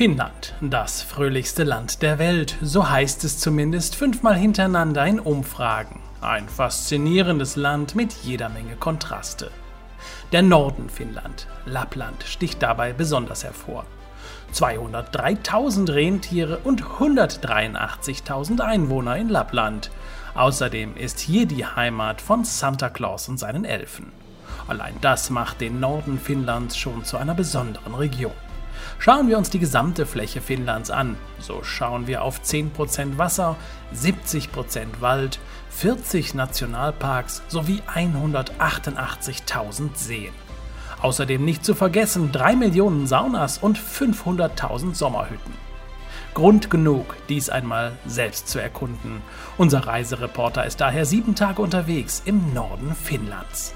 Finnland, das fröhlichste Land der Welt, so heißt es zumindest fünfmal hintereinander in Umfragen. Ein faszinierendes Land mit jeder Menge Kontraste. Der Norden Finnland, Lappland, sticht dabei besonders hervor. 203.000 Rentiere und 183.000 Einwohner in Lappland. Außerdem ist hier die Heimat von Santa Claus und seinen Elfen. Allein das macht den Norden Finnlands schon zu einer besonderen Region. Schauen wir uns die gesamte Fläche Finnlands an, so schauen wir auf 10% Wasser, 70% Wald, 40 Nationalparks sowie 188.000 Seen. Außerdem nicht zu vergessen 3 Millionen Saunas und 500.000 Sommerhütten. Grund genug, dies einmal selbst zu erkunden. Unser Reisereporter ist daher sieben Tage unterwegs im Norden Finnlands.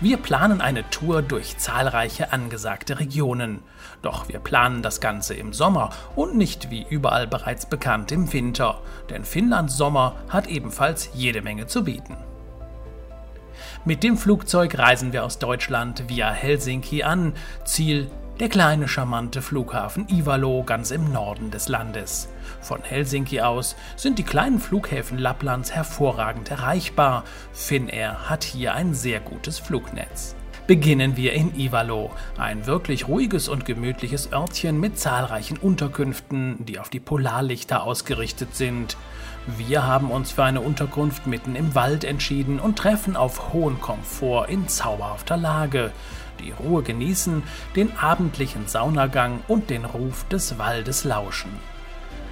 Wir planen eine Tour durch zahlreiche angesagte Regionen. Doch wir planen das Ganze im Sommer und nicht wie überall bereits bekannt im Winter, denn Finnlands Sommer hat ebenfalls jede Menge zu bieten. Mit dem Flugzeug reisen wir aus Deutschland via Helsinki an, Ziel der kleine charmante Flughafen Ivalo ganz im Norden des Landes. Von Helsinki aus sind die kleinen Flughäfen Lapplands hervorragend erreichbar. Finnair hat hier ein sehr gutes Flugnetz. Beginnen wir in Ivalo, ein wirklich ruhiges und gemütliches Örtchen mit zahlreichen Unterkünften, die auf die Polarlichter ausgerichtet sind. Wir haben uns für eine Unterkunft mitten im Wald entschieden und treffen auf hohen Komfort in zauberhafter Lage die Ruhe genießen, den abendlichen Saunagang und den Ruf des Waldes lauschen.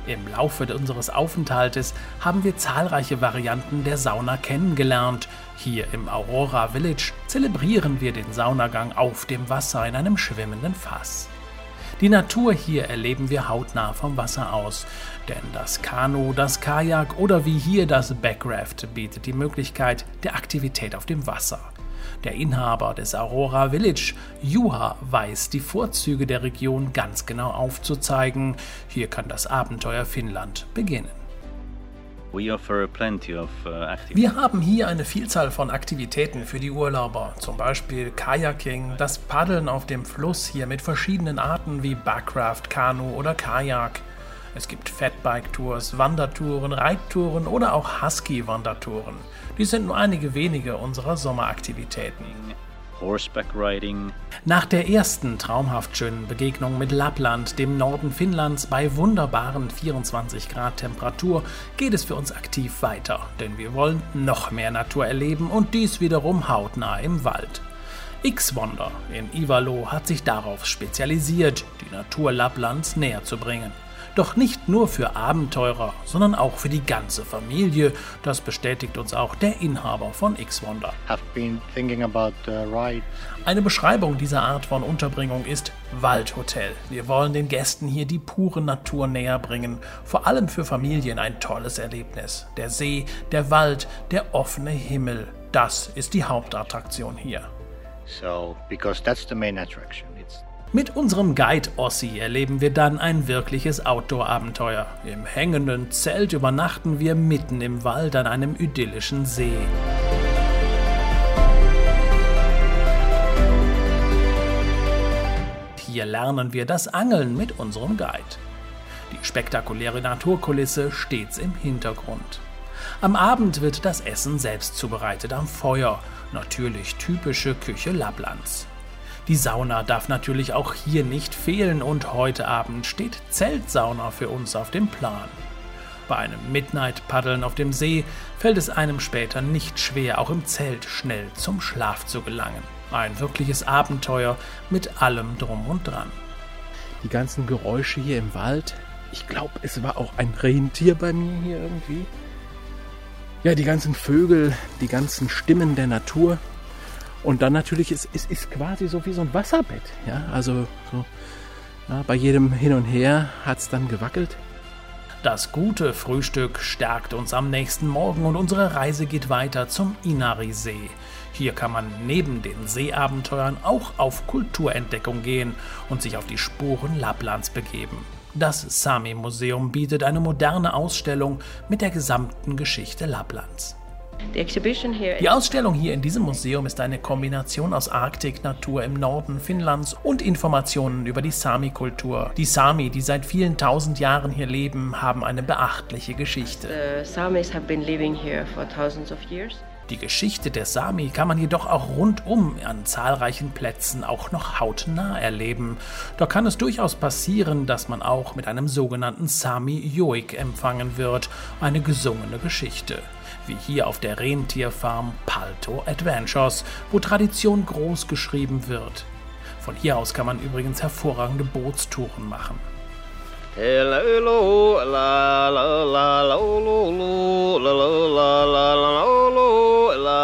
Im Laufe unseres Aufenthaltes haben wir zahlreiche Varianten der Sauna kennengelernt. Hier im Aurora Village zelebrieren wir den Saunagang auf dem Wasser in einem schwimmenden Fass. Die Natur hier erleben wir hautnah vom Wasser aus, denn das Kanu, das Kajak oder wie hier das Backraft bietet die Möglichkeit der Aktivität auf dem Wasser. Der Inhaber des Aurora Village, Juha, weiß die Vorzüge der Region ganz genau aufzuzeigen. Hier kann das Abenteuer Finnland beginnen. Uh, Wir haben hier eine Vielzahl von Aktivitäten für die Urlauber, zum Beispiel Kajaking, das Paddeln auf dem Fluss hier mit verschiedenen Arten wie Backraft, Kanu oder Kajak. Es gibt Fatbike-Tours, Wandertouren, Reittouren oder auch Husky-Wandertouren. Dies sind nur einige wenige unserer Sommeraktivitäten. Horseback Riding. Nach der ersten traumhaft schönen Begegnung mit Lappland, dem Norden Finnlands, bei wunderbaren 24 Grad Temperatur, geht es für uns aktiv weiter, denn wir wollen noch mehr Natur erleben und dies wiederum hautnah im Wald. X-Wonder in Ivalo hat sich darauf spezialisiert, die Natur Lapplands näher zu bringen. Doch nicht nur für Abenteurer, sondern auch für die ganze Familie. Das bestätigt uns auch der Inhaber von X-Wonder. Eine Beschreibung dieser Art von Unterbringung ist Waldhotel. Wir wollen den Gästen hier die pure Natur näher bringen. Vor allem für Familien ein tolles Erlebnis. Der See, der Wald, der offene Himmel. Das ist die Hauptattraktion hier. So, because that's the main attraction. Mit unserem Guide Ossi erleben wir dann ein wirkliches Outdoor-Abenteuer. Im hängenden Zelt übernachten wir mitten im Wald an einem idyllischen See. Hier lernen wir das Angeln mit unserem Guide. Die spektakuläre Naturkulisse stets im Hintergrund. Am Abend wird das Essen selbst zubereitet am Feuer, natürlich typische Küche Lapplands. Die Sauna darf natürlich auch hier nicht fehlen und heute Abend steht Zeltsauna für uns auf dem Plan. Bei einem Midnight-Paddeln auf dem See fällt es einem später nicht schwer, auch im Zelt schnell zum Schlaf zu gelangen. Ein wirkliches Abenteuer mit allem drum und dran. Die ganzen Geräusche hier im Wald. Ich glaube, es war auch ein Rentier bei mir hier irgendwie. Ja, die ganzen Vögel, die ganzen Stimmen der Natur. Und dann natürlich, es, es ist quasi so wie so ein Wasserbett. Ja, also so, ja, bei jedem Hin und Her hat es dann gewackelt. Das gute Frühstück stärkt uns am nächsten Morgen und unsere Reise geht weiter zum Inari-See. Hier kann man neben den Seeabenteuern auch auf Kulturentdeckung gehen und sich auf die Spuren Lapplands begeben. Das Sami-Museum bietet eine moderne Ausstellung mit der gesamten Geschichte Lapplands. Die Ausstellung hier in diesem Museum ist eine Kombination aus Arktik, Natur im Norden Finnlands und Informationen über die Sami-Kultur. Die Sami, die seit vielen tausend Jahren hier leben, haben eine beachtliche Geschichte. Die Geschichte der Sami kann man jedoch auch rundum an zahlreichen Plätzen auch noch hautnah erleben. Da kann es durchaus passieren, dass man auch mit einem sogenannten Sami Joik empfangen wird, eine gesungene Geschichte wie hier auf der Rentierfarm Palto Adventures, wo Tradition groß geschrieben wird. Von hier aus kann man übrigens hervorragende Bootstouren machen.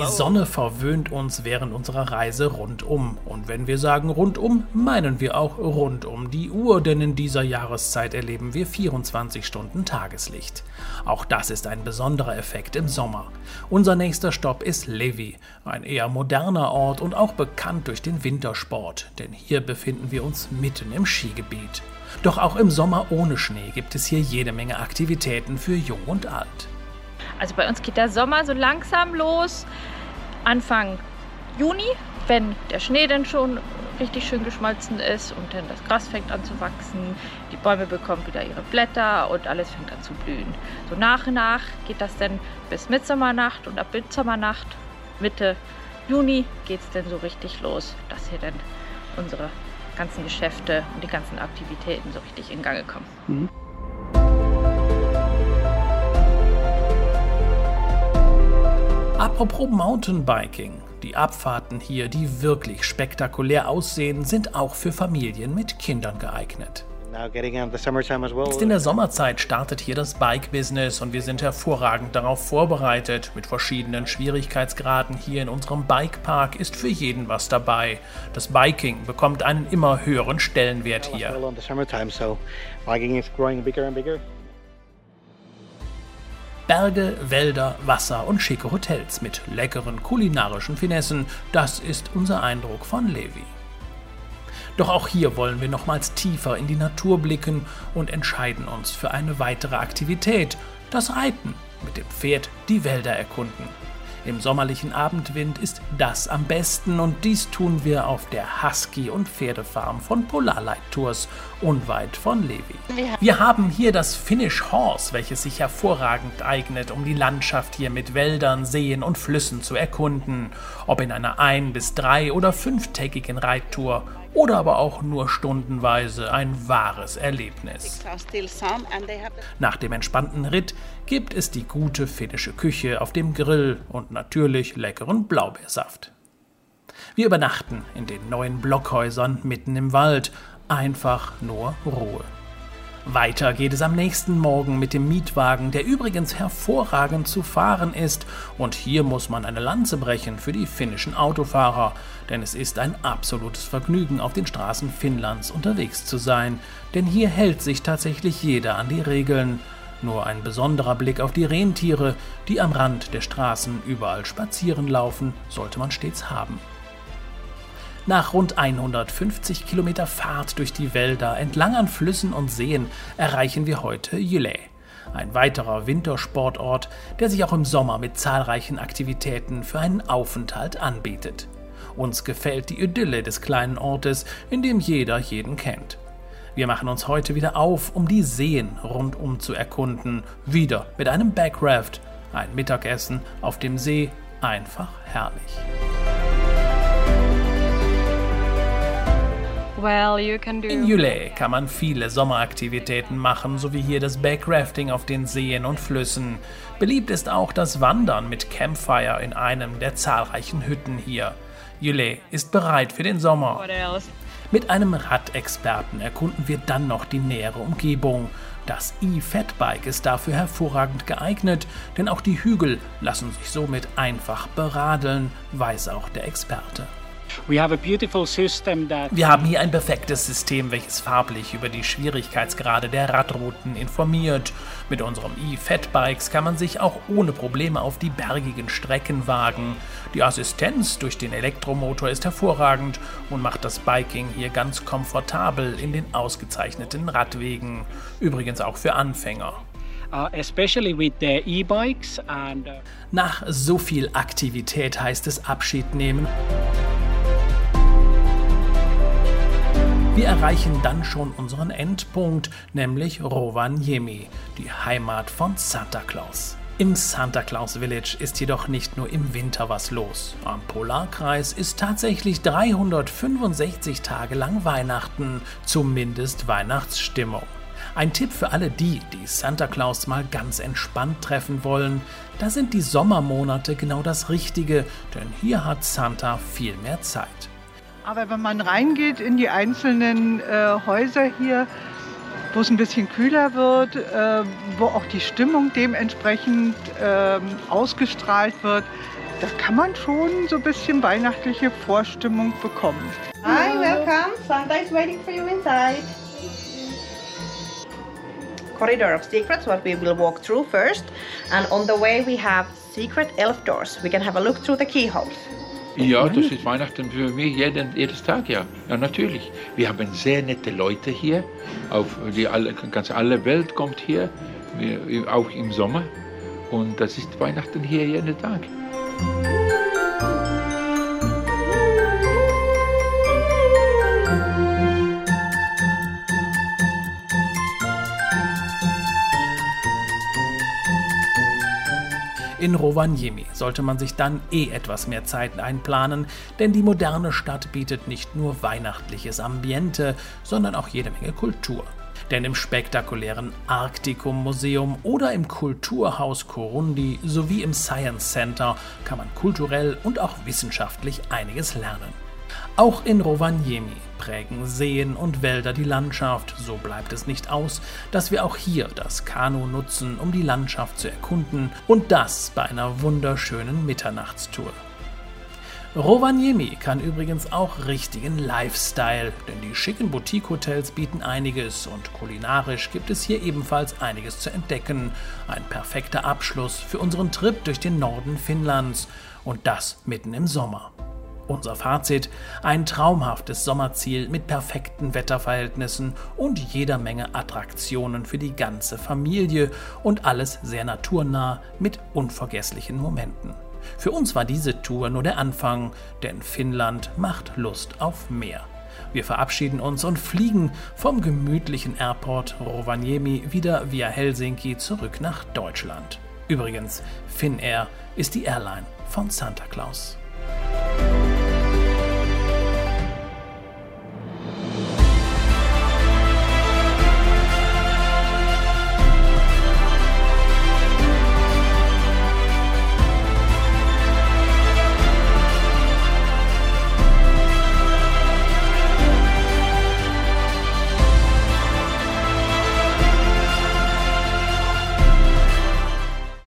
Die Sonne verwöhnt uns während unserer Reise rundum. Und wenn wir sagen rundum, meinen wir auch rund um die Uhr, denn in dieser Jahreszeit erleben wir 24 Stunden Tageslicht. Auch das ist ein besonderer Effekt im Sommer. Unser nächster Stopp ist Levi, ein eher moderner Ort und auch bekannt durch den Wintersport, denn hier befinden wir uns mitten im Skigebiet. Doch auch im Sommer ohne Schnee gibt es hier jede Menge Aktivitäten für Jung und Alt. Also bei uns geht der Sommer so langsam los. Anfang Juni, wenn der Schnee dann schon richtig schön geschmolzen ist und dann das Gras fängt an zu wachsen, die Bäume bekommen wieder ihre Blätter und alles fängt an zu blühen. So nach und nach geht das dann bis Mitsommernacht und ab Mitsommernacht, Mitte Juni geht es dann so richtig los, dass hier dann unsere ganzen Geschäfte und die ganzen Aktivitäten so richtig in Gange kommen. Mhm. Apropos Mountainbiking. Die Abfahrten hier, die wirklich spektakulär aussehen, sind auch für Familien mit Kindern geeignet. Jetzt in der Sommerzeit startet hier das Bike-Business und wir sind hervorragend darauf vorbereitet. Mit verschiedenen Schwierigkeitsgraden hier in unserem Bikepark ist für jeden was dabei. Das Biking bekommt einen immer höheren Stellenwert hier. Berge, Wälder, Wasser und schicke Hotels mit leckeren kulinarischen Finessen, das ist unser Eindruck von Levi. Doch auch hier wollen wir nochmals tiefer in die Natur blicken und entscheiden uns für eine weitere Aktivität, das Reiten, mit dem Pferd die Wälder erkunden. Im sommerlichen Abendwind ist das am besten und dies tun wir auf der Husky- und Pferdefarm von Polarlight Tours unweit von Levi. Wir haben hier das Finnish Horse, welches sich hervorragend eignet, um die Landschaft hier mit Wäldern, Seen und Flüssen zu erkunden, ob in einer ein- bis drei- oder fünftägigen Reittour oder aber auch nur stundenweise ein wahres Erlebnis. Nach dem entspannten Ritt gibt es die gute finnische Küche auf dem Grill und natürlich leckeren Blaubeersaft. Wir übernachten in den neuen Blockhäusern mitten im Wald, einfach nur Ruhe. Weiter geht es am nächsten Morgen mit dem Mietwagen, der übrigens hervorragend zu fahren ist. Und hier muss man eine Lanze brechen für die finnischen Autofahrer, denn es ist ein absolutes Vergnügen, auf den Straßen Finnlands unterwegs zu sein. Denn hier hält sich tatsächlich jeder an die Regeln. Nur ein besonderer Blick auf die Rentiere, die am Rand der Straßen überall spazieren laufen, sollte man stets haben. Nach rund 150 Kilometer Fahrt durch die Wälder entlang an Flüssen und Seen erreichen wir heute Jylä, ein weiterer Wintersportort, der sich auch im Sommer mit zahlreichen Aktivitäten für einen Aufenthalt anbietet. Uns gefällt die Idylle des kleinen Ortes, in dem jeder jeden kennt. Wir machen uns heute wieder auf, um die Seen rundum zu erkunden, wieder mit einem Backraft, ein Mittagessen auf dem See, einfach herrlich. In Yule kann man viele Sommeraktivitäten machen, so wie hier das Backrafting auf den Seen und Flüssen. Beliebt ist auch das Wandern mit Campfire in einem der zahlreichen Hütten hier. Yule ist bereit für den Sommer. Mit einem Radexperten erkunden wir dann noch die nähere Umgebung. Das E-Fatbike ist dafür hervorragend geeignet, denn auch die Hügel lassen sich somit einfach beradeln, weiß auch der Experte. Wir haben hier ein perfektes System, welches farblich über die Schwierigkeitsgrade der Radrouten informiert. Mit unserem e-Fatbikes kann man sich auch ohne Probleme auf die bergigen Strecken wagen. Die Assistenz durch den Elektromotor ist hervorragend und macht das Biking hier ganz komfortabel in den ausgezeichneten Radwegen. Übrigens auch für Anfänger. Uh, uh, Nach so viel Aktivität heißt es Abschied nehmen. Wir erreichen dann schon unseren Endpunkt, nämlich Rovaniemi, die Heimat von Santa Claus. Im Santa Claus Village ist jedoch nicht nur im Winter was los. Am Polarkreis ist tatsächlich 365 Tage lang Weihnachten, zumindest Weihnachtsstimmung. Ein Tipp für alle die, die Santa Claus mal ganz entspannt treffen wollen, da sind die Sommermonate genau das Richtige, denn hier hat Santa viel mehr Zeit. Aber wenn man reingeht in die einzelnen äh, Häuser hier, wo es ein bisschen kühler wird, äh, wo auch die Stimmung dementsprechend äh, ausgestrahlt wird, da kann man schon so ein bisschen weihnachtliche Vorstimmung bekommen. Hi, welcome. Santa is waiting for you inside. Corridor of secrets, what we will walk through first. And on the way we have secret elf doors. We can have a look through the keyholes. Ja, das ist Weihnachten für mich jeden, jedes Tag, ja. Ja, natürlich. Wir haben sehr nette Leute hier. Auf die alle, ganz alle Welt kommt hier, auch im Sommer. Und das ist Weihnachten hier jeden Tag. In Rovaniemi sollte man sich dann eh etwas mehr Zeit einplanen, denn die moderne Stadt bietet nicht nur weihnachtliches Ambiente, sondern auch jede Menge Kultur. Denn im spektakulären Arktikum Museum oder im Kulturhaus Korundi sowie im Science Center kann man kulturell und auch wissenschaftlich einiges lernen. Auch in Rovaniemi prägen Seen und Wälder die Landschaft, so bleibt es nicht aus, dass wir auch hier das Kanu nutzen, um die Landschaft zu erkunden und das bei einer wunderschönen Mitternachtstour. Rovaniemi kann übrigens auch richtigen Lifestyle, denn die schicken Boutique-Hotels bieten einiges und kulinarisch gibt es hier ebenfalls einiges zu entdecken. Ein perfekter Abschluss für unseren Trip durch den Norden Finnlands und das mitten im Sommer. Unser Fazit: ein traumhaftes Sommerziel mit perfekten Wetterverhältnissen und jeder Menge Attraktionen für die ganze Familie und alles sehr naturnah mit unvergesslichen Momenten. Für uns war diese Tour nur der Anfang, denn Finnland macht Lust auf mehr. Wir verabschieden uns und fliegen vom gemütlichen Airport Rovaniemi wieder via Helsinki zurück nach Deutschland. Übrigens, Finnair ist die Airline von Santa Claus.